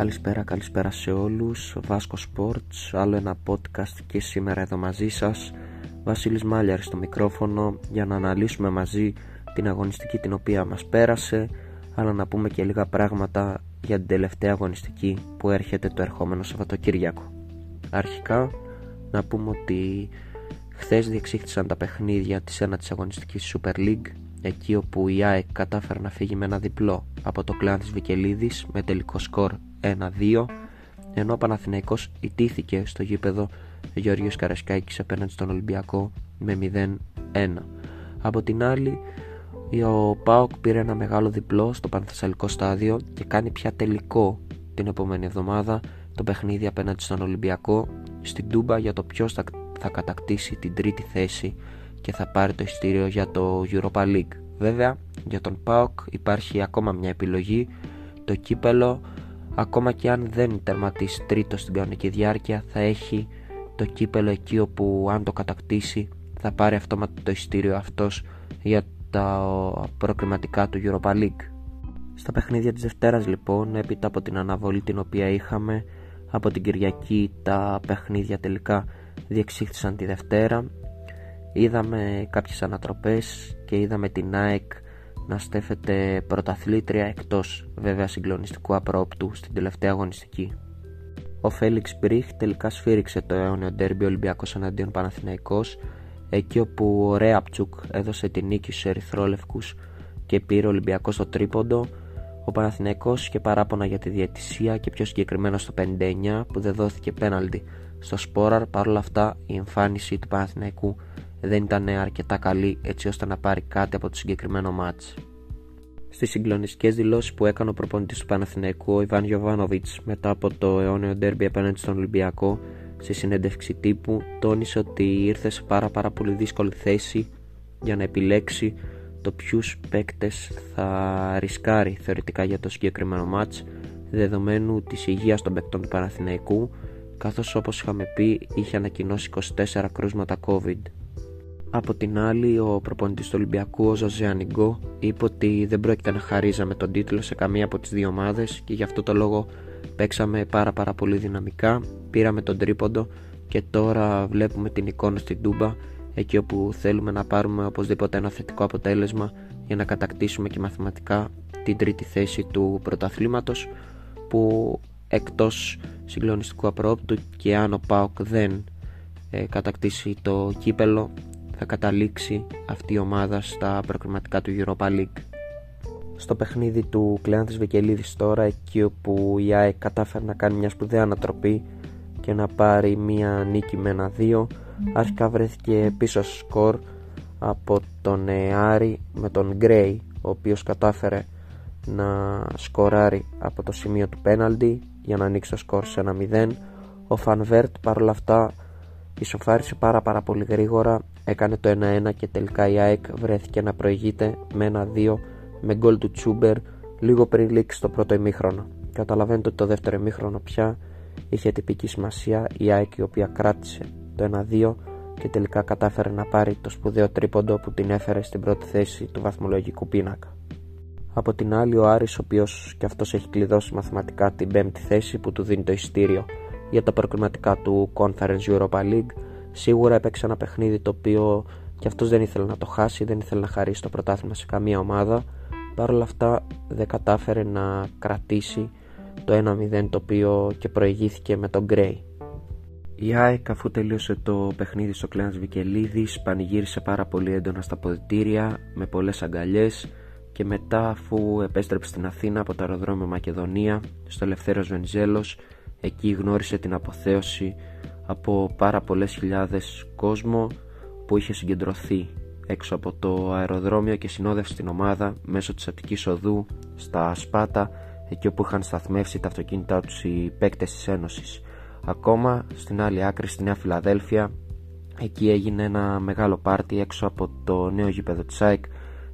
Καλησπέρα, καλησπέρα σε όλους. Βάσκο Sports, άλλο ένα podcast και σήμερα εδώ μαζί σας. Βασίλης Μάλιαρης στο μικρόφωνο για να αναλύσουμε μαζί την αγωνιστική την οποία μας πέρασε αλλά να πούμε και λίγα πράγματα για την τελευταία αγωνιστική που έρχεται το ερχόμενο Σαββατοκύριακο. Αρχικά να πούμε ότι χθες διεξήχθησαν τα παιχνίδια της ένατης αγωνιστικής Super League εκεί όπου η ΑΕΚ κατάφερε να φύγει με ένα διπλό από το κλάν της Βικελίδης με τελικό σκορ 1-2 ενώ ο Παναθηναϊκός ιτήθηκε στο γήπεδο Γεωργίος Καρασκάκης απέναντι στον Ολυμπιακό με 0-1 από την άλλη ο ΠΑΟΚ πήρε ένα μεγάλο διπλό στο Πανθεσσαλικό στάδιο και κάνει πια τελικό την επόμενη εβδομάδα το παιχνίδι απέναντι στον Ολυμπιακό στην Τούμπα για το ποιος θα, θα κατακτήσει την τρίτη θέση και θα πάρει το ειστήριο για το Europa League. Βέβαια, για τον ΠΑΟΚ υπάρχει ακόμα μια επιλογή, το κύπελο, ακόμα και αν δεν τερματίσει τρίτο στην κανονική διάρκεια, θα έχει το κύπελο εκεί όπου αν το κατακτήσει θα πάρει αυτόματα το ειστήριο αυτός για τα προκριματικά του Europa League. Στα παιχνίδια της Δευτέρας λοιπόν, έπειτα από την αναβολή την οποία είχαμε, από την Κυριακή τα παιχνίδια τελικά διεξήχθησαν τη Δευτέρα είδαμε κάποιες ανατροπές και είδαμε την ΑΕΚ να στέφεται πρωταθλήτρια εκτός βέβαια συγκλονιστικού απρόπτου στην τελευταία αγωνιστική. Ο Φέλιξ Μπριχ τελικά σφύριξε το αιώνιο ντέρμπι Ολυμπιακός εναντίον Παναθηναϊκός εκεί όπου ο Ρέαπτσουκ έδωσε την νίκη στους Ερυθρόλευκους και πήρε ο Ολυμπιακός στο τρίποντο ο Παναθηναϊκός είχε παράπονα για τη διαιτησία και πιο συγκεκριμένα στο 59 που δεν δόθηκε πέναλτι στο Σπόραρ παρόλα αυτά η εμφάνιση του Παναθηναϊκού δεν ήταν αρκετά καλή έτσι ώστε να πάρει κάτι από το συγκεκριμένο μάτς. Στις συγκλονιστικές δηλώσεις που έκανε ο προπονητής του Παναθηναϊκού, ο Ιβάν Γιοβάνοβιτ, μετά από το αιώνιο ντέρμπι απέναντι στον Ολυμπιακό, στη συνέντευξη τύπου, τόνισε ότι ήρθε σε πάρα, πάρα πολύ δύσκολη θέση για να επιλέξει το ποιους παίκτες θα ρισκάρει θεωρητικά για το συγκεκριμένο μάτς δεδομένου της υγείας των παίκτων του Παναθηναϊκού καθώς όπως είχαμε πει είχε ανακοινώσει 24 κρούσματα COVID. Από την άλλη, ο προπονητής του Ολυμπιακού, ο Ζωζέ Ανιγκό, είπε ότι δεν πρόκειται να χαρίζαμε τον τίτλο σε καμία από τις δύο ομάδες και γι' αυτό το λόγο παίξαμε πάρα πάρα πολύ δυναμικά, πήραμε τον τρίποντο και τώρα βλέπουμε την εικόνα στην Τούμπα εκεί όπου θέλουμε να πάρουμε οπωσδήποτε ένα θετικό αποτέλεσμα για να κατακτήσουμε και μαθηματικά την τρίτη θέση του πρωταθλήματος που εκτός συγκλονιστικού απρόπτου και αν ο ΠΑΟΚ δεν ε, κατακτήσει το κύπελο θα καταλήξει αυτή η ομάδα στα προκριματικά του Europa League. Στο παιχνίδι του Κλεάνθης Βικελίδης τώρα, εκεί όπου η ΑΕΚ κατάφερε να κάνει μια σπουδαία ανατροπή και να πάρει μια νίκη με ένα δύο, αρχικά βρέθηκε πίσω σκορ από τον Άρη με τον Γκρέι, ο οποίος κατάφερε να σκοράρει από το σημείο του πέναλτι για να ανοίξει το σκορ σε ένα 0. Ο Φανβέρτ παρόλα αυτά ισοφάρισε πάρα πάρα πολύ γρήγορα έκανε το 1-1 και τελικά η ΑΕΚ βρέθηκε να προηγείται με ένα 2 με γκολ του Τσούμπερ λίγο πριν λήξει το πρώτο ημίχρονο. Καταλαβαίνετε ότι το δεύτερο ημίχρονο πια είχε τυπική σημασία η ΑΕΚ η οποία κράτησε το 1-2 και τελικά κατάφερε να πάρει το σπουδαίο τρίποντο που την έφερε στην πρώτη θέση του βαθμολογικού πίνακα. Από την άλλη ο Άρης ο οποίος και αυτός έχει κλειδώσει μαθηματικά την πέμπτη θέση που του δίνει το ειστήριο για τα προκριματικά του Conference Europa League σίγουρα έπαιξε ένα παιχνίδι το οποίο και αυτός δεν ήθελε να το χάσει, δεν ήθελε να χαρίσει το πρωτάθλημα σε καμία ομάδα Παρ' όλα αυτά δεν κατάφερε να κρατήσει το 1-0 το οποίο και προηγήθηκε με τον Γκρέι. Η ΑΕΚ αφού τελείωσε το παιχνίδι στο Κλένας Βικελίδης πανηγύρισε πάρα πολύ έντονα στα ποδητήρια με πολλές αγκαλιές και μετά αφού επέστρεψε στην Αθήνα από το αεροδρόμιο Μακεδονία στο Ελευθέρος Βενιζέλος εκεί γνώρισε την αποθέωση από πάρα πολλές χιλιάδες κόσμο που είχε συγκεντρωθεί έξω από το αεροδρόμιο και συνόδευσε την ομάδα μέσω της Αττικής Οδού στα Σπάτα εκεί όπου είχαν σταθμεύσει τα αυτοκίνητά τους οι παίκτες της Ένωσης. Ακόμα στην άλλη άκρη στη Νέα Φιλαδέλφια εκεί έγινε ένα μεγάλο πάρτι έξω από το νέο γήπεδο της ΑΕΚ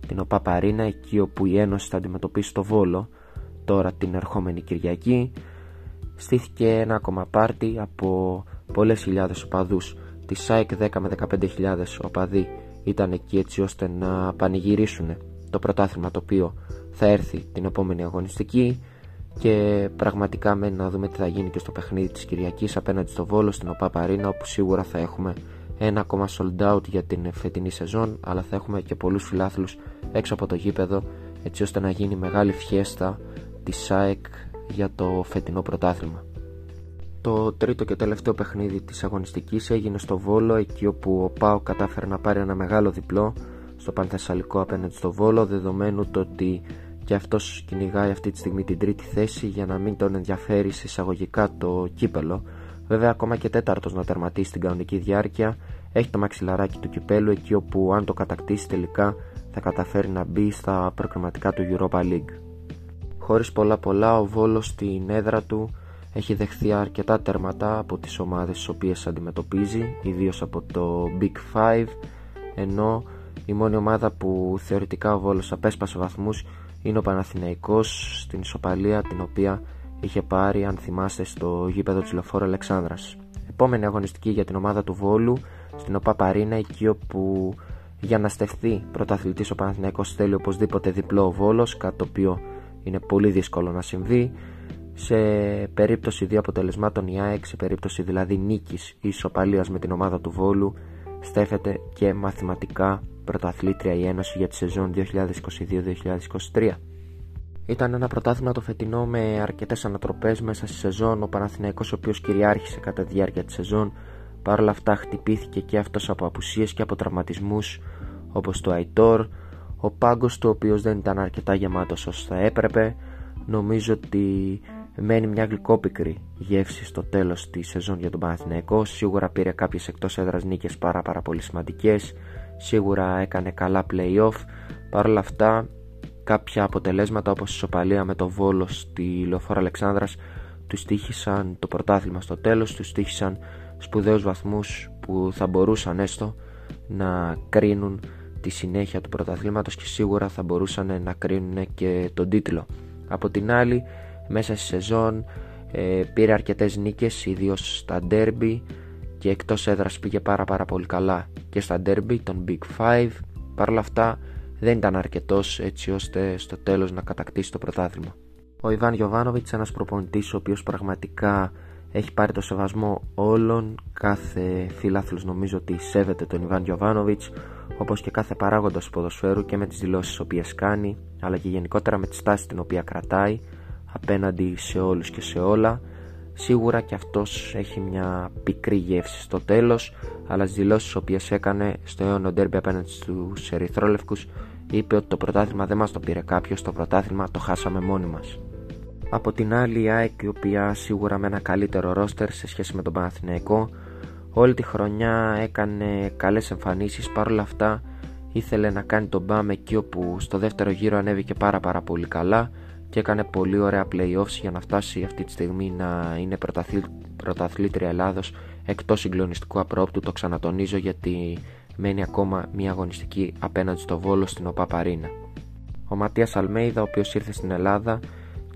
την ΟΠΑΠΑΡΙΝΑ εκεί όπου η Ένωση θα αντιμετωπίσει το Βόλο τώρα την ερχόμενη Κυριακή στήθηκε ένα ακόμα πάρτι από πολλές χιλιάδες οπαδούς. Της ΣΑΕΚ 10 με 15.000 οπαδοί ήταν εκεί έτσι ώστε να πανηγυρίσουν το πρωτάθλημα το οποίο θα έρθει την επόμενη αγωνιστική και πραγματικά μένει να δούμε τι θα γίνει και στο παιχνίδι της Κυριακής απέναντι στο Βόλο στην ΟΠΑ Παρίνα όπου σίγουρα θα έχουμε ένα ακόμα sold out για την φετινή σεζόν αλλά θα έχουμε και πολλούς φιλάθλους έξω από το γήπεδο έτσι ώστε να γίνει μεγάλη φιέστα της ΣΑΕΚ για το φετινό πρωτάθλημα. Το τρίτο και τελευταίο παιχνίδι της αγωνιστικής έγινε στο Βόλο εκεί όπου ο Πάο κατάφερε να πάρει ένα μεγάλο διπλό στο Πανθεσσαλικό απέναντι στο Βόλο δεδομένου το ότι και αυτός κυνηγάει αυτή τη στιγμή την τρίτη θέση για να μην τον ενδιαφέρει σε εισαγωγικά το κύπελο βέβαια ακόμα και τέταρτος να τερματίσει την κανονική διάρκεια έχει το μαξιλαράκι του κυπέλου εκεί όπου αν το κατακτήσει τελικά θα καταφέρει να μπει στα προκριματικά του Europa League. Χωρίς πολλά πολλά ο Βόλος στην έδρα του έχει δεχθεί αρκετά τερματά από τις ομάδες τις οποίες αντιμετωπίζει ιδίως από το Big Five ενώ η μόνη ομάδα που θεωρητικά ο Βόλος απέσπασε βαθμούς είναι ο Παναθηναϊκός στην ισοπαλία την οποία είχε πάρει αν θυμάστε στο γήπεδο της Λεωφόρου Αλεξάνδρας. Επόμενη αγωνιστική για την ομάδα του Βόλου στην ΟΠΑ Παρίνα εκεί όπου για να στεφθεί πρωταθλητής ο Παναθηναϊκός θέλει οπωσδήποτε διπλό ο Βόλος κάτι το οποίο είναι πολύ δύσκολο να συμβεί σε περίπτωση δύο αποτελεσμάτων η ΑΕΚ σε περίπτωση δηλαδή νίκης ή ισοπαλίας με την ομάδα του Βόλου στέφεται και μαθηματικά πρωταθλήτρια η Ένωση για τη σεζόν 2022-2023. Ήταν ένα πρωτάθλημα το φετινό με αρκετές ανατροπές μέσα στη σεζόν. Ο Παναθηναϊκός ο οποίος κυριάρχησε κατά τη διάρκεια της σεζόν Παρ' όλα αυτά χτυπήθηκε και αυτός από απουσίες και από τραυματισμούς όπως το Αϊτόρ, ο πάγκος του ο οποίος δεν ήταν αρκετά γεμάτος όσο θα έπρεπε. Νομίζω ότι μένει μια γλυκόπικρη γεύση στο τέλος της σεζόν για τον Παναθηναϊκό. Σίγουρα πήρε κάποιες εκτός έδρας νίκες πάρα πάρα πολύ σημαντικές. Σίγουρα έκανε καλά play-off. Παρ' όλα αυτά κάποια αποτελέσματα όπως η σοπαλία με το Βόλο στη Λεωφόρα Αλεξάνδρας τους στήχησαν το πρωτάθλημα στο τέλος, τους στήχησαν σπουδαίους βαθμούς που θα μπορούσαν έστω να κρίνουν τη συνέχεια του πρωταθλήματος και σίγουρα θα μπορούσαν να κρίνουν και τον τίτλο. Από την άλλη, μέσα στη σεζόν ε, πήρε αρκετές νίκες, ιδίως στα ντέρμπι και εκτός έδρας πήγε πάρα πάρα πολύ καλά και στα ντέρμπι των Big Five. Παρ' όλα αυτά δεν ήταν αρκετός έτσι ώστε στο τέλος να κατακτήσει το πρωτάθλημα. Ο Ιβάν Γιωβάνοβιτς, ένας προπονητής ο οποίος πραγματικά έχει πάρει το σεβασμό όλων κάθε φίλαθλος νομίζω ότι σέβεται τον Ιβάν Γιωβάνοβιτς όπως και κάθε παράγοντας του ποδοσφαίρου και με τις δηλώσεις τις οποίες κάνει αλλά και γενικότερα με τη στάση την οποία κρατάει απέναντι σε όλους και σε όλα. Σίγουρα και αυτός έχει μια πικρή γεύση στο τέλος αλλά τις δηλώσεις τις οποίες έκανε στο αιώνο ντέρμπι απέναντι στους ερυθρόλευκους είπε ότι το πρωτάθλημα δεν μας το πήρε κάποιος το πρωτάθλημα το χάσαμε μόνοι μας από την άλλη η ΑΕΚ η οποία σίγουρα με ένα καλύτερο ρόστερ σε σχέση με τον Παναθηναϊκό όλη τη χρονιά έκανε καλές εμφανίσεις παρόλα αυτά ήθελε να κάνει τον μπαμ εκεί όπου στο δεύτερο γύρο ανέβηκε πάρα πάρα πολύ καλά και έκανε πολύ ωραία playoffs για να φτάσει αυτή τη στιγμή να είναι πρωταθλή, πρωταθλήτρια Ελλάδος εκτός συγκλονιστικού απρόπτου το ξανατονίζω γιατί μένει ακόμα μια αγωνιστική απέναντι στο Βόλο στην ΟΠΑ Παρίνα. Ο Ματίας Αλμέιδα ο οποίος ήρθε στην Ελλάδα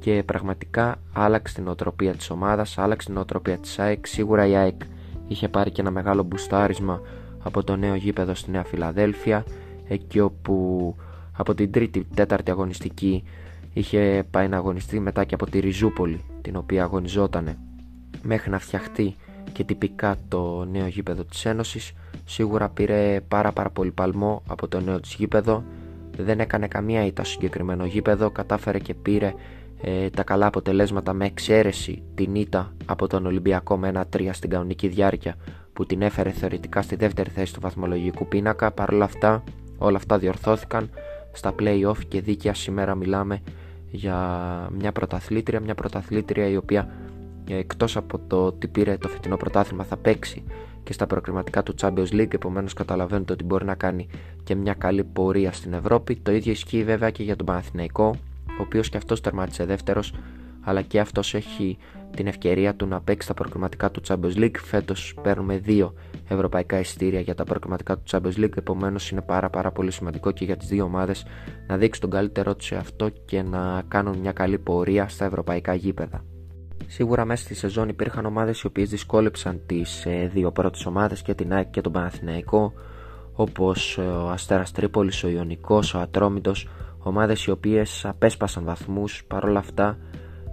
και πραγματικά άλλαξε την οτροπία της ομάδας, άλλαξε την οτροπία της ΑΕΚ. Σίγουρα η ΑΕΚ είχε πάρει και ένα μεγάλο μπουστάρισμα από το νέο γήπεδο στη Νέα Φιλαδέλφια, εκεί όπου από την τρίτη τέταρτη αγωνιστική είχε πάει να αγωνιστεί μετά και από τη Ριζούπολη, την οποία αγωνιζόταν μέχρι να φτιαχτεί και τυπικά το νέο γήπεδο της Ένωσης. Σίγουρα πήρε πάρα πάρα πολύ παλμό από το νέο της γήπεδο, δεν έκανε καμία ήττα στο συγκεκριμένο γήπεδο, κατάφερε και πήρε ε, τα καλά αποτελέσματα με εξαίρεση την ήττα από τον Ολυμπιακό με ένα 3 στην κανονική διάρκεια που την έφερε θεωρητικά στη δεύτερη θέση του βαθμολογικού πίνακα. Παρ' όλα αυτά, όλα αυτά διορθώθηκαν. Στα play-off και δίκαια σήμερα μιλάμε για μια πρωταθλήτρια, μια πρωταθλήτρια η οποία ε, εκτός από το ότι πήρε το φετινό πρωτάθλημα θα παίξει και στα προκριματικά του Champions League. Επομένως καταλαβαίνετε ότι μπορεί να κάνει και μια καλή πορεία στην Ευρώπη. Το ίδιο ισχύει βέβαια και για τον Παναθηναϊκό ο οποίος και αυτός τερμάτισε δεύτερος αλλά και αυτός έχει την ευκαιρία του να παίξει τα προκριματικά του Champions League. Φέτος παίρνουμε δύο ευρωπαϊκά εισιτήρια για τα προκριματικά του Champions League, επομένως είναι πάρα πάρα πολύ σημαντικό και για τις δύο ομάδες να δείξει τον καλύτερό τους σε αυτό και να κάνουν μια καλή πορεία στα ευρωπαϊκά γήπεδα. Σίγουρα μέσα στη σεζόν υπήρχαν ομάδες οι οποίες δυσκόλεψαν τις ε, δύο πρώτες ομάδες και την ΑΕΚ και τον Παναθηναϊκό όπως ε, ο Αστέρας Τρίπολης, ο Ιωνικός, ο Ατρόμητος ομάδες οι οποίες απέσπασαν βαθμούς παρόλα αυτά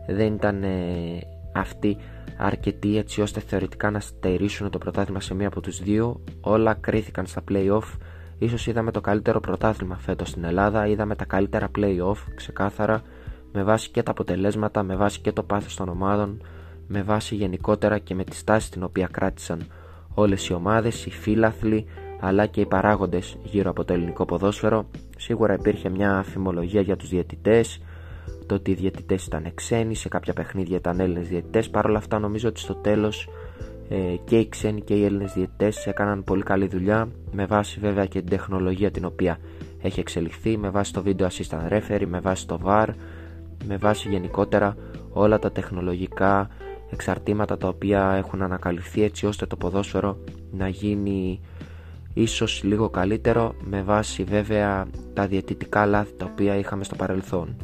δεν ήταν ε, αυτοί αρκετοί έτσι ώστε θεωρητικά να στερήσουν το πρωτάθλημα σε μία από τους δύο. Όλα κρίθηκαν στα play-off. Ίσως είδαμε το καλύτερο πρωτάθλημα φέτος στην Ελλάδα είδαμε τα καλύτερα play-off ξεκάθαρα με βάση και τα αποτελέσματα με βάση και το πάθος των ομάδων με βάση γενικότερα και με τη στάση την οποία κράτησαν όλες οι ομάδες, οι φίλαθλοι αλλά και οι παράγοντες γύρω από το ελληνικό ποδόσφαιρο. Σίγουρα υπήρχε μια αφημολογία για τους διαιτητές το ότι οι διαιτητές ήταν ξένοι σε κάποια παιχνίδια ήταν Έλληνες διαιτητές. Παρ' όλα αυτά νομίζω ότι στο τέλος ε, και οι ξένοι και οι Έλληνες διαιτητές έκαναν πολύ καλή δουλειά με βάση βέβαια και την τεχνολογία την οποία έχει εξελιχθεί με βάση το video assistant referee, με βάση το VAR με βάση γενικότερα όλα τα τεχνολογικά εξαρτήματα τα οποία έχουν ανακαλυφθεί έτσι ώστε το ποδόσφαιρο να γίνει ίσως λίγο καλύτερο με βάση βέβαια τα διαιτητικά λάθη τα οποία είχαμε στο παρελθόν.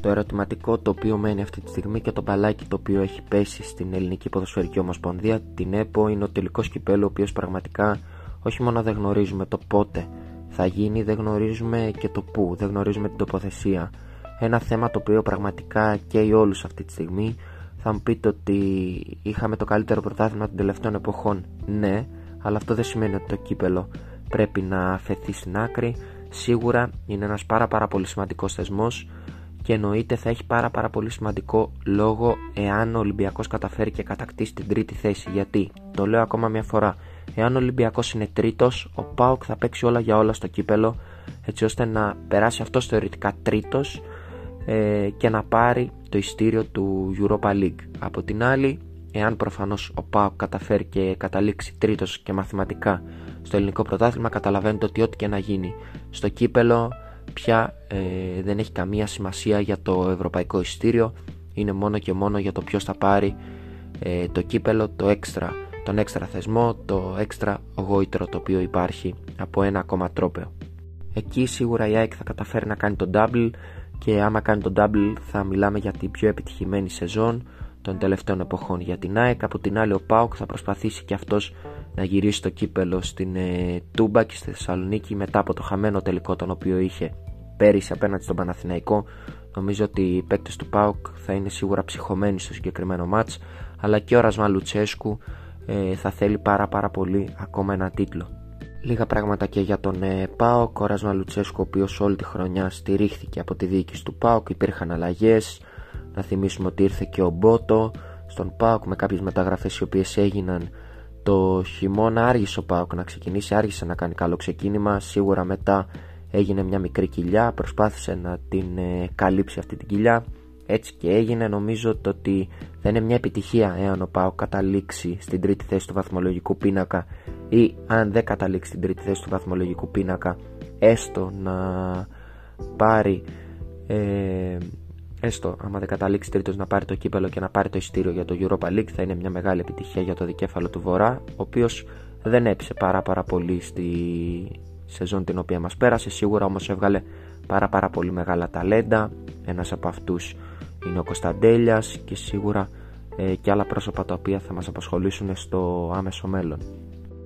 Το ερωτηματικό το οποίο μένει αυτή τη στιγμή και το μπαλάκι το οποίο έχει πέσει στην Ελληνική Ποδοσφαιρική Ομοσπονδία, την ΕΠΟ, είναι ο τελικός κυπέλο, ο οποίος πραγματικά όχι μόνο δεν γνωρίζουμε το πότε θα γίνει, δεν γνωρίζουμε και το πού, δεν γνωρίζουμε την τοποθεσία. Ένα θέμα το οποίο πραγματικά καίει όλους αυτή τη στιγμή. Θα μου πείτε ότι είχαμε το καλύτερο πρωτάθλημα των τελευταίων εποχών. Ναι, αλλά αυτό δεν σημαίνει ότι το κύπελο πρέπει να αφαιθεί στην άκρη. Σίγουρα είναι ένας πάρα πάρα πολύ σημαντικός θεσμός και εννοείται θα έχει πάρα πάρα πολύ σημαντικό λόγο εάν ο Ολυμπιακός καταφέρει και κατακτήσει την τρίτη θέση. Γιατί, το λέω ακόμα μια φορά, εάν ο Ολυμπιακός είναι τρίτος, ο ΠΑΟΚ θα παίξει όλα για όλα στο κύπελο έτσι ώστε να περάσει αυτός θεωρητικά τρίτος ε, και να πάρει το ειστήριο του Europa League. Από την άλλη, εάν προφανώς ο ΠΑΟΚ καταφέρει και καταλήξει τρίτος και μαθηματικά στο ελληνικό πρωτάθλημα, καταλαβαίνετε ότι ό,τι και να γίνει στο κύπελο πια ε, δεν έχει καμία σημασία για το ευρωπαϊκό ειστήριο είναι μόνο και μόνο για το ποιος θα πάρει ε, το κύπελο, το έξτρα, τον έξτρα θεσμό, το έξτρα γόητρο το οποίο υπάρχει από ένα ακόμα τρόπεο. Εκεί σίγουρα η ΑΕΚ θα καταφέρει να κάνει το double και άμα κάνει το double θα μιλάμε για την πιο επιτυχημένη σεζόν των τελευταίων εποχών για την ΑΕΚ. Από την άλλη ο ΠΑΟΚ θα προσπαθήσει και αυτός να γυρίσει το κύπελο στην ε, Τούμπα και στη Θεσσαλονίκη μετά από το χαμένο τελικό τον οποίο είχε πέρυσι απέναντι στον Παναθηναϊκό. Νομίζω ότι οι παίκτες του ΠΑΟΚ θα είναι σίγουρα ψυχωμένοι στο συγκεκριμένο μάτς αλλά και ο Ρασμά Λουτσέσκου ε, θα θέλει πάρα πάρα πολύ ακόμα ένα τίτλο. Λίγα πράγματα και για τον ε, ΠΑΟΚ. Ο Ρασμά Λουτσέσκου, ο οποίος όλη τη χρονιά στηρίχθηκε από τη διοίκηση του ΠΑΟΚ, υπήρχαν αλλαγές. Να θυμίσουμε ότι ήρθε και ο Μπότο στον ΠΑΟΚ με κάποιες μεταγραφές οι οποίες έγιναν το χειμώνα. Άργησε ο ΠΑΟΚ να ξεκινήσει, άργησε να κάνει καλό ξεκίνημα. Σίγουρα μετά έγινε μια μικρή κοιλιά, προσπάθησε να την ε, καλύψει αυτή την κοιλιά. Έτσι και έγινε, νομίζω το ότι θα είναι μια επιτυχία εάν ο ΠΑΟΚ καταλήξει στην τρίτη θέση του βαθμολογικού πίνακα ή αν δεν καταλήξει στην τρίτη θέση του βαθμολογικού πίνακα έστω να πάρει ε, έστω άμα δεν καταλήξει τρίτος να πάρει το κύπελο και να πάρει το ειστήριο για το Europa League θα είναι μια μεγάλη επιτυχία για το δικέφαλο του Βορρά ο οποίος δεν έπεισε πάρα πάρα πολύ στη σεζόν την οποία μας πέρασε. Σίγουρα όμως έβγαλε πάρα πάρα πολύ μεγάλα ταλέντα. Ένας από αυτούς είναι ο Κωνσταντέλιας και σίγουρα ε, και άλλα πρόσωπα τα οποία θα μας απασχολήσουν στο άμεσο μέλλον.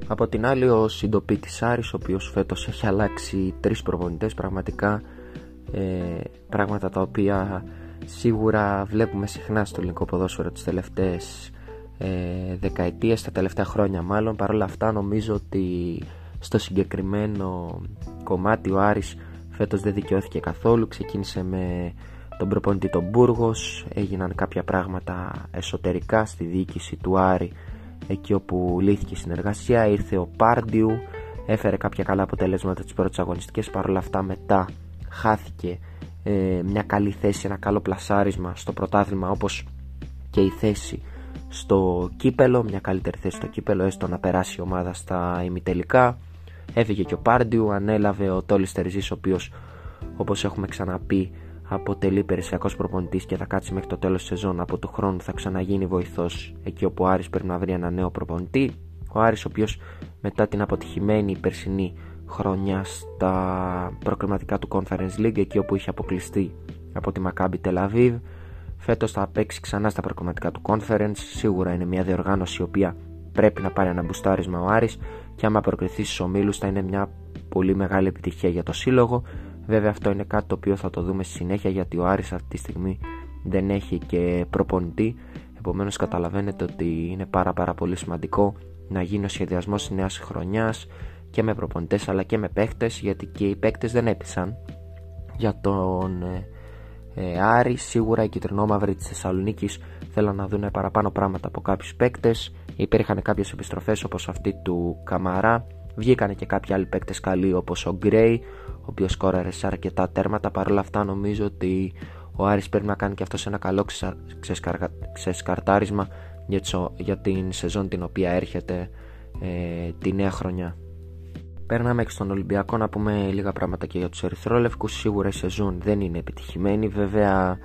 Από την άλλη ο συντοπίτης Άρης ο οποίος φέτος έχει αλλάξει τρεις προπονητές πραγματικά ε, πράγματα τα οποία σίγουρα βλέπουμε συχνά στο ελληνικό ποδόσφαιρο τις τελευταίες ε, δεκαετίες, τα τελευταία χρόνια μάλλον. Παρόλα αυτά νομίζω ότι στο συγκεκριμένο κομμάτι ο Άρης φέτος δεν δικαιώθηκε καθόλου. Ξεκίνησε με τον προπονητή τον Μπούργος. Έγιναν κάποια πράγματα εσωτερικά στη διοίκηση του Άρη εκεί όπου λύθηκε η συνεργασία. Ήρθε ο Πάρντιου έφερε κάποια καλά αποτελέσματα τις πρώτες αγωνιστικές. Παρόλα αυτά μετά χάθηκε ε, μια καλή θέση, ένα καλό πλασάρισμα στο πρωτάθλημα όπως και η θέση στο κύπελο, μια καλύτερη θέση στο κύπελο έστω να περάσει η ομάδα στα ημιτελικά Έφυγε και ο Πάρντιου, ανέλαβε ο Τόλις Τερζής, ο οποίος όπως έχουμε ξαναπεί αποτελεί υπηρεσιακός προπονητής και θα κάτσει μέχρι το τέλος της σεζόν. Από του χρόνου θα ξαναγίνει βοηθός εκεί όπου ο Άρης πρέπει να βρει ένα νέο προπονητή. Ο Άρης ο οποίος μετά την αποτυχημένη περσινή χρονιά στα προκριματικά του Conference League εκεί όπου είχε αποκλειστεί από τη Maccabi Tel Aviv. Φέτος θα παίξει ξανά στα προκριματικά του Conference. Σίγουρα είναι μια διοργάνωση η οποία πρέπει να πάρει ένα μπουστάρισμα ο Άρης και άμα προκριθεί στους ομίλους θα είναι μια πολύ μεγάλη επιτυχία για το σύλλογο. Βέβαια αυτό είναι κάτι το οποίο θα το δούμε στη συνέχεια γιατί ο Άρης αυτή τη στιγμή δεν έχει και προπονητή. Επομένως καταλαβαίνετε ότι είναι πάρα πάρα πολύ σημαντικό να γίνει ο σχεδιασμός της νέας χρονιάς και με προπονητές αλλά και με παίχτες γιατί και οι παίχτες δεν έπεισαν. Για τον ε, ε, Άρη σίγουρα οι κυτρινόμαυροι της Θεσσαλονίκης θέλαν να δουν παραπάνω πράγματα από κάποιους παίκτες. Υπήρχαν κάποιες επιστροφές όπως αυτή του Καμαρά. Βγήκαν και κάποιοι άλλοι παίκτες καλοί όπως ο Γκρέι ο οποίος σκόραρε σε αρκετά τέρματα. Παρόλα αυτά νομίζω ότι ο Άρης πρέπει να κάνει και αυτός ένα καλό ξεσκαρτάρισμα για την σεζόν την οποία έρχεται ε, τη νέα χρονιά. Παίρναμε και στον Ολυμπιακό να πούμε λίγα πράγματα και για τους Ερυθρόλευκους. Σίγουρα η σεζόν δεν είναι επιτυχημένη. Βέβαια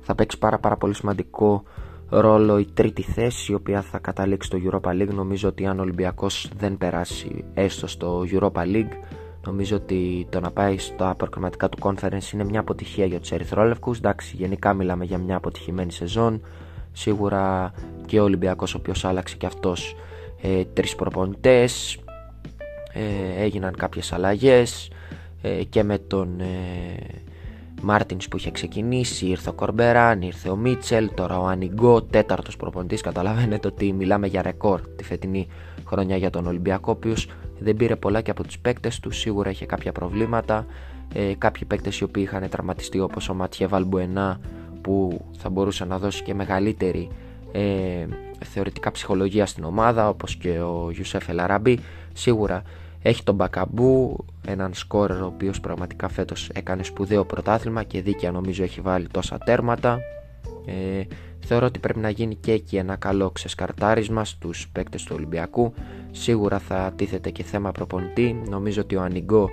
θα παίξει πάρα πάρα πολύ σημαντικό ρόλο η τρίτη θέση η οποία θα καταλήξει στο Europa League. Νομίζω ότι αν ο Ολυμπιακός δεν περάσει έστω στο Europa League νομίζω ότι το να πάει στα προκριματικά του conference είναι μια αποτυχία για τους Ερυθρόλευκους. Εντάξει, γενικά μιλάμε για μια αποτυχημένη σεζόν. Σίγουρα και ο Ολυμπιακός ο οποίος άλλαξε και αυτός ε, τρεις προπονητές ε, έγιναν κάποιες αλλαγές ε, και με τον ε, Μάρτινς που είχε ξεκινήσει ήρθε ο Κορμπεράν, ήρθε ο Μίτσελ τώρα ο Ανιγκό, τέταρτος προπονητής. Καταλαβαίνετε ότι μιλάμε για ρεκόρ τη φετινή χρονιά για τον Ολυμπιακό ο οποίος δεν πήρε πολλά και από τους παίκτες του. Σίγουρα είχε κάποια προβλήματα. Ε, κάποιοι παίκτες οι οποίοι είχαν τραυματιστεί όπως ο Ματιέ Βαλμπουενά που θα μπορούσε να δώσει και μεγαλύτερη ε, θεωρητικά ψυχολογία στην ομάδα όπως και ο Ιουσέφ Ελαραμπή. Σίγουρα έχει τον Μπακαμπού έναν σκόρερ ο οποίος πραγματικά φέτος έκανε σπουδαίο πρωτάθλημα και δίκαια νομίζω έχει βάλει τόσα τέρματα ε, θεωρώ ότι πρέπει να γίνει και εκεί ένα καλό ξεσκαρτάρισμα στους παίκτες του Ολυμπιακού σίγουρα θα τίθεται και θέμα προπονητή νομίζω ότι ο Ανιγκό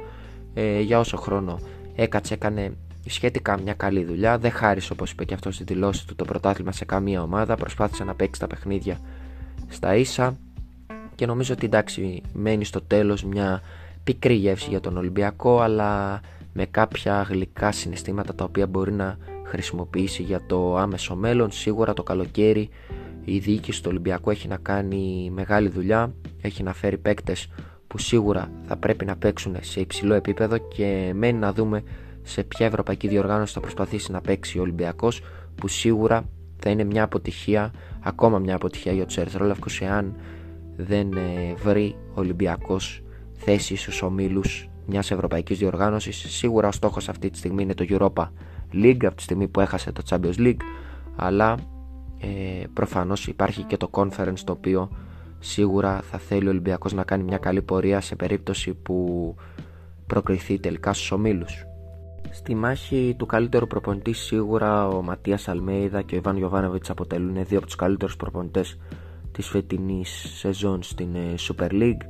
ε, για όσο χρόνο έκατσε έκανε σχετικά μια καλή δουλειά. Δεν χάρισε όπως είπε και αυτός στη δηλώση του το πρωτάθλημα σε καμία ομάδα. Προσπάθησε να παίξει τα παιχνίδια στα ίσα και νομίζω ότι εντάξει μένει στο τέλος μια πικρή γεύση για τον Ολυμπιακό αλλά με κάποια γλυκά συναισθήματα τα οποία μπορεί να χρησιμοποιήσει για το άμεσο μέλλον. Σίγουρα το καλοκαίρι η διοίκηση του Ολυμπιακού έχει να κάνει μεγάλη δουλειά, έχει να φέρει παίκτες που σίγουρα θα πρέπει να παίξουν σε υψηλό επίπεδο και μένει να δούμε σε ποια ευρωπαϊκή διοργάνωση θα προσπαθήσει να παίξει ο Ολυμπιακός που σίγουρα θα είναι μια αποτυχία, ακόμα μια αποτυχία για τους Ερυθρόλευκους εάν δεν ε, βρει ο Ολυμπιακός θέση στους ομίλους μιας ευρωπαϊκής διοργάνωσης. Σίγουρα ο στόχος αυτή τη στιγμή είναι το Europa League από τη στιγμή που έχασε το Champions League αλλά ε, προφανώς υπάρχει και το Conference το οποίο σίγουρα θα θέλει ο Ολυμπιακός να κάνει μια καλή πορεία σε περίπτωση που προκριθεί τελικά στους ομίλους. Στη μάχη του καλύτερου προπονητή σίγουρα ο Ματίας Αλμέιδα και ο Ιβάν Γιωβάνοβιτς αποτελούν δύο από τους καλύτερους προπονητές της φετινής σεζόν στην ε, Super League.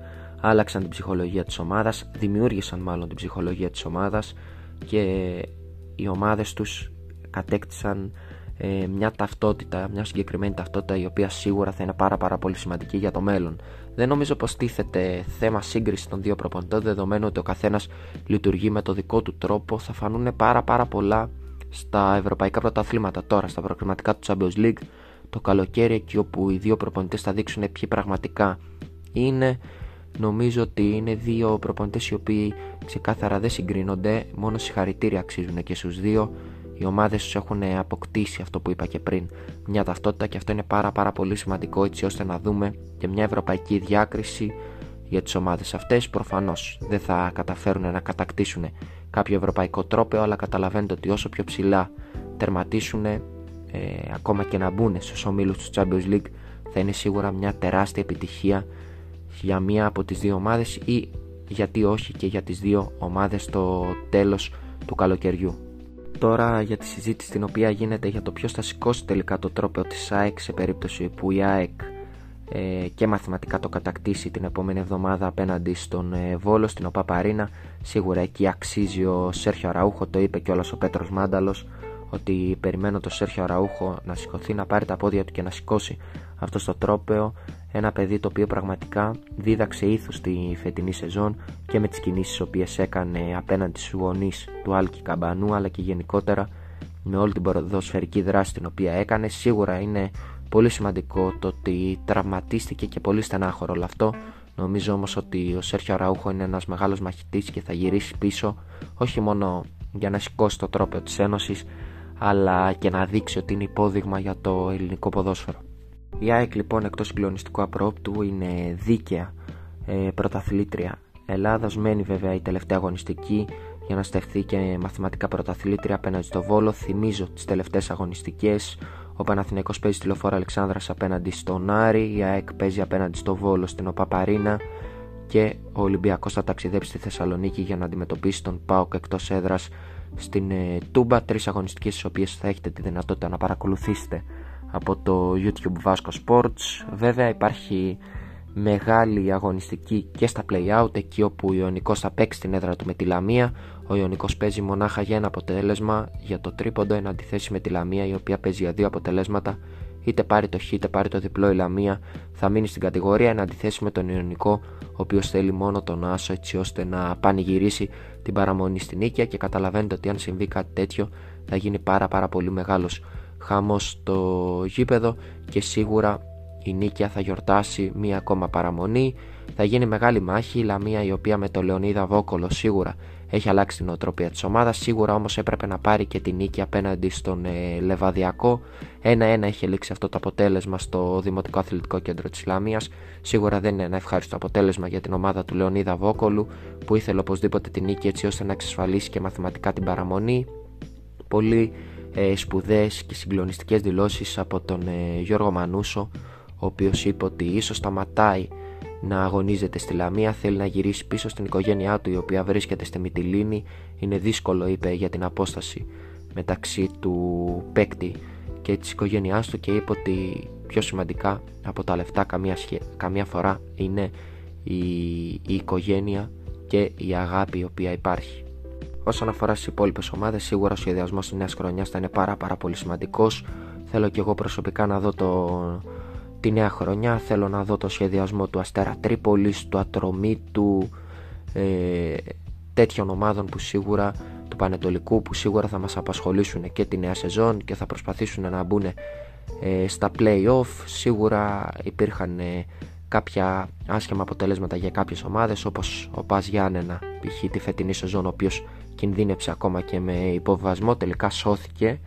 Άλλαξαν την ψυχολογία της ομάδας δημιούργησαν μάλλον την ψυχολογία της ομάδας και οι ομάδες τους κατέκτησαν ε, μια ταυτότητα, μια συγκεκριμένη ταυτότητα η οποία σίγουρα θα είναι πάρα πάρα πολύ σημαντική για το μέλλον. Δεν νομίζω πως τίθεται θέμα σύγκρισης των δύο προπονητών δεδομένου ότι ο καθένας λειτουργεί με το δικό του τρόπο. Θα φανούν πάρα πάρα πολλά στα ευρωπαϊκά πρωταθλήματα. Τώρα, στα προκριματικά του Champions League το καλοκαίρι εκεί όπου οι δύο προπονητές θα δείξουν ποιοι πραγματικά είναι νομίζω ότι είναι δύο προπονητές οι οποίοι ξεκάθαρα δεν συγκρίνονται μόνο συγχαρητήρια αξίζουν και στους δύο οι ομάδες τους έχουν αποκτήσει αυτό που είπα και πριν, μια ταυτότητα και αυτό είναι πάρα πάρα πολύ σημαντικό έτσι ώστε να δούμε και μια ευρωπαϊκή διάκριση για τις ομάδες αυτές. Προφανώς δεν θα καταφέρουν να κατακτήσουν κάποιο ευρωπαϊκό τρόπο, αλλά καταλαβαίνετε ότι όσο πιο ψηλά τερματίσουν, ε, ακόμα και να μπουν στους ομίλους του Champions League, θα είναι σίγουρα μια τεράστια επιτυχία για μία από τις δύο ομάδες ή γιατί όχι και για τις δύο ομάδες στο τέλος του καλοκαιριού τώρα για τη συζήτηση την οποία γίνεται για το ποιος θα σηκώσει τελικά το τρόπο της ΑΕΚ σε περίπτωση που η ΑΕΚ ε, και μαθηματικά το κατακτήσει την επόμενη εβδομάδα απέναντι στον ε, Βόλο, στην ΟΠΑΠΑΡΗΝΑ. Σίγουρα εκεί αξίζει ο Σέρχιο Αραούχο, το είπε κιόλας ο Πέτρος Μάνταλος, ότι περιμένω το Σέρχιο Αραούχο να σηκωθεί, να πάρει τα πόδια του και να σηκώσει αυτό το τρόπεο ένα παιδί το οποίο πραγματικά δίδαξε ήθους στη φετινή σεζόν και με τις κινήσεις τις οποίες έκανε απέναντι στους γονείς του Άλκη Καμπανού αλλά και γενικότερα με όλη την ποδοσφαιρική δράση την οποία έκανε. Σίγουρα είναι πολύ σημαντικό το ότι τραυματίστηκε και πολύ στενάχωρο όλο αυτό. Νομίζω όμως ότι ο Σέρχιο Ραούχο είναι ένας μεγάλος μαχητής και θα γυρίσει πίσω όχι μόνο για να σηκώσει το τρόπο της Ένωσης αλλά και να δείξει ότι είναι υπόδειγμα για το ελληνικό ποδόσφαιρο. Η ΑΕΚ λοιπόν εκτός συγκλονιστικού απρόπτου είναι δίκαια ε, πρωταθλήτρια Ελλάδας μένει βέβαια η τελευταία αγωνιστική για να στεφθεί και μαθηματικά πρωταθλήτρια απέναντι στο Βόλο. Θυμίζω τις τελευταίες αγωνιστικές ο Παναθηναϊκός παίζει στη Λεωφόρα Αλεξάνδρας απέναντι στον Άρη, η ΑΕΚ παίζει απέναντι στο Βόλο στην Οπαπαρίνα και ο Ολυμπιακός θα ταξιδέψει στη Θεσσαλονίκη για να αντιμετωπίσει τον ΠΑΟΚ εκτός έδρας στην ε, Τούμπα. Τρεις αγωνιστικές τις οποίες θα έχετε τη δυνατότητα να παρακολουθήσετε από το YouTube Vasco Sports. Βέβαια υπάρχει μεγάλη αγωνιστική και στα play-out εκεί όπου ο Ιωνικός θα παίξει την έδρα του με τη Λαμία ο Ιωνικός παίζει μονάχα για ένα αποτέλεσμα για το τρίποντο εν αντιθέσει με τη Λαμία η οποία παίζει για δύο αποτελέσματα είτε πάρει το χ είτε πάρει το διπλό η Λαμία θα μείνει στην κατηγορία εν αντιθέσει με τον Ιωνικό ο οποίος θέλει μόνο τον Άσο έτσι ώστε να πανηγυρίσει την παραμονή στην Νίκαια και καταλαβαίνετε ότι αν συμβεί κάτι τέτοιο θα γίνει πάρα πάρα πολύ μεγάλος χαμός στο γήπεδο και σίγουρα η Νίκαια θα γιορτάσει μία ακόμα παραμονή. Θα γίνει μεγάλη μάχη. Η Λαμία, η οποία με το Λεωνίδα Βόκολο σίγουρα έχει αλλάξει την οτροπία της ομάδας. Σίγουρα όμως έπρεπε να πάρει και την νίκη απέναντι στον ε, Λεβαδιακό. Ένα-ένα είχε λήξει αυτό το αποτέλεσμα στο Δημοτικό Αθλητικό Κέντρο της Λαμία. Σίγουρα δεν είναι ένα ευχάριστο αποτέλεσμα για την ομάδα του Λεωνίδα Βόκολου που ήθελε οπωσδήποτε την νίκη έτσι ώστε να εξασφαλίσει και μαθηματικά την παραμονή. Πολύ ε, σπουδαίες και συγκλονιστικές δηλώσεις από τον ε, Γιώργο Μανούσο ο οποίος είπε ότι ίσως σταματάει να αγωνίζεται στη Λαμία, θέλει να γυρίσει πίσω στην οικογένειά του η οποία βρίσκεται στη Μυτιλίνη. Είναι δύσκολο είπε για την απόσταση μεταξύ του παίκτη και της οικογένειάς του και είπε ότι πιο σημαντικά από τα λεφτά καμία, καμία φορά είναι η, η οικογένεια και η αγάπη η οποία υπάρχει. Όσον αφορά στις υπόλοιπες ομάδες, σίγουρα ο σχεδιασμός της νέας χρονιάς θα είναι πάρα, πάρα πολύ σημαντικός. Θέλω και εγώ προσωπικά να δω το, τη νέα χρονιά θέλω να δω το σχεδιασμό του Αστέρα Τρίπολης, του Ατρωμίτου ε, τέτοιων ομάδων που σίγουρα του Πανετολικού που σίγουρα θα μας απασχολήσουν και τη νέα σεζόν και θα προσπαθήσουν να μπουν ε, στα play-off σίγουρα υπήρχαν ε, κάποια άσχημα αποτελέσματα για κάποιες ομάδες όπως ο Πας Γιάννενα π.χ. τη φετινή σεζόν ο οποίος κινδύνεψε ακόμα και με υποβασμό τελικά σώθηκε ε,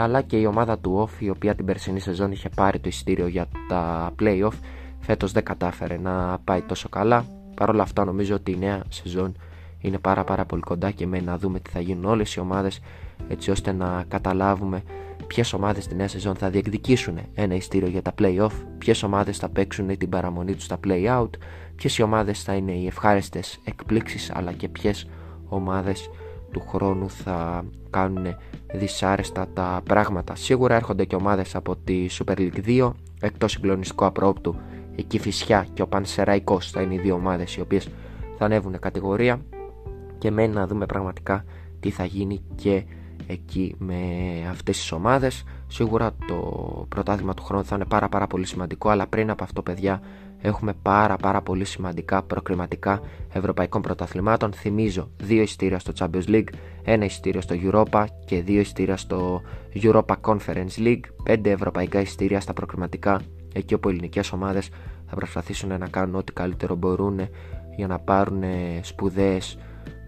αλλά και η ομάδα του Off η οποία την περσινή σεζόν είχε πάρει το εισιτήριο για τα playoff φέτος δεν κατάφερε να πάει τόσο καλά. Παρ' όλα αυτά νομίζω ότι η νέα σεζόν είναι πάρα πάρα πολύ κοντά και με να δούμε τι θα γίνουν όλες οι ομάδες έτσι ώστε να καταλάβουμε ποιες ομάδες τη νέα σεζόν θα διεκδικήσουν ένα ειστήριο για τα playoff, ποιες ομάδες θα παίξουν την παραμονή τους στα play-out, ποιες οι ομάδες θα είναι οι ευχάριστες εκπλήξεις, αλλά και ποιες ομάδες του χρόνου θα κάνουν δυσάρεστα τα πράγματα. Σίγουρα έρχονται και ομάδες από τη Super League 2 εκτός συγκλονιστικού απρόπτου η Κηφισιά και ο Πανσεραϊκός θα είναι οι δύο ομάδες οι οποίες θα ανέβουν κατηγορία και μένει να δούμε πραγματικά τι θα γίνει και εκεί με αυτές τις ομάδες σίγουρα το πρωτάθλημα του χρόνου θα είναι πάρα πάρα πολύ σημαντικό αλλά πριν από αυτό παιδιά έχουμε πάρα πάρα πολύ σημαντικά προκριματικά ευρωπαϊκών πρωταθλημάτων. Θυμίζω δύο ειστήρια στο Champions League, ένα ειστήριο στο Europa και δύο ειστήρια στο Europa Conference League, πέντε ευρωπαϊκά ειστήρια στα προκριματικά εκεί όπου οι ελληνικές ομάδες θα προσπαθήσουν να κάνουν ό,τι καλύτερο μπορούν για να πάρουν σπουδαίες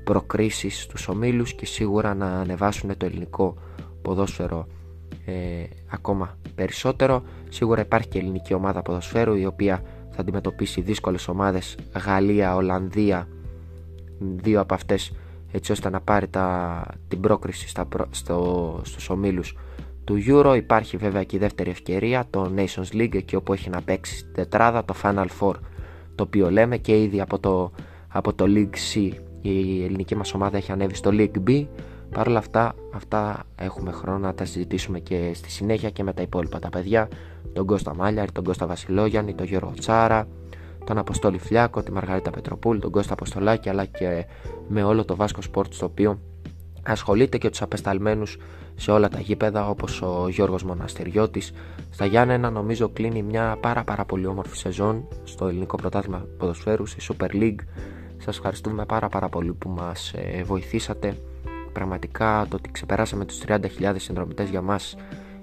προκρίσεις στους ομίλους και σίγουρα να ανεβάσουν το ελληνικό ποδόσφαιρο ε, ακόμα περισσότερο. Σίγουρα υπάρχει και ελληνική ομάδα ποδοσφαίρου η οποία θα αντιμετωπίσει δύσκολες ομάδες Γαλλία, Ολλανδία δύο από αυτές έτσι ώστε να πάρει τα, την πρόκριση στα, στο, στους ομίλους του Euro. Υπάρχει βέβαια και η δεύτερη ευκαιρία το Nations League εκεί όπου έχει να παίξει στην τετράδα το Final Four το οποίο λέμε και ήδη από το, από το League C η ελληνική μας ομάδα έχει ανέβει στο League B Παρ' όλα αυτά, αυτά έχουμε χρόνο να τα συζητήσουμε και στη συνέχεια και με τα υπόλοιπα τα παιδιά. Τον Κώστα Μάλιαρ, τον Κώστα Βασιλόγιαννη, τον Γιώργο Τσάρα, τον Αποστόλη Φλιάκο, τη Μαργαρίτα Πετροπούλη, τον Κώστα Αποστολάκη αλλά και με όλο το Βάσκο Σπορτ το οποίο ασχολείται και τους απεσταλμένους σε όλα τα γήπεδα όπως ο Γιώργος Μοναστεριώτης στα Γιάννενα νομίζω κλείνει μια πάρα πάρα πολύ όμορφη σεζόν στο ελληνικό πρωτάθλημα ποδοσφαίρου στη Super League. Σας ευχαριστούμε πάρα πάρα πολύ που μας ε, βοηθήσατε πραγματικά το ότι ξεπεράσαμε τους 30.000 συνδρομητές για μας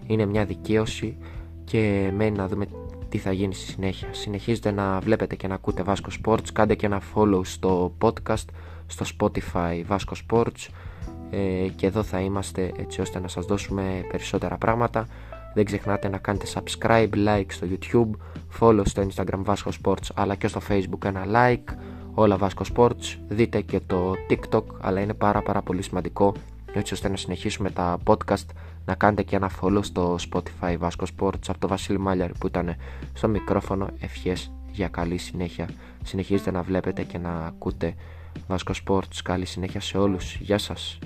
είναι μια δικαίωση και μένει να δούμε τι θα γίνει στη συνέχεια. Συνεχίζετε να βλέπετε και να ακούτε Vasco Sports, κάντε και ένα follow στο podcast, στο Spotify Vasco Sports ε, και εδώ θα είμαστε έτσι ώστε να σας δώσουμε περισσότερα πράγματα δεν ξεχνάτε να κάνετε subscribe, like στο YouTube follow στο Instagram Vasco Sports αλλά και στο Facebook ένα like όλα Vasco Sports δείτε και το TikTok αλλά είναι πάρα πάρα πολύ σημαντικό έτσι ώστε να συνεχίσουμε τα podcast να κάνετε και ένα follow στο Spotify Vasco Sports από το Βασίλη Μάλιαρη που ήταν στο μικρόφωνο. Ευχές για καλή συνέχεια. Συνεχίζετε να βλέπετε και να ακούτε Vasco Sports. Καλή συνέχεια σε όλους. Γεια σας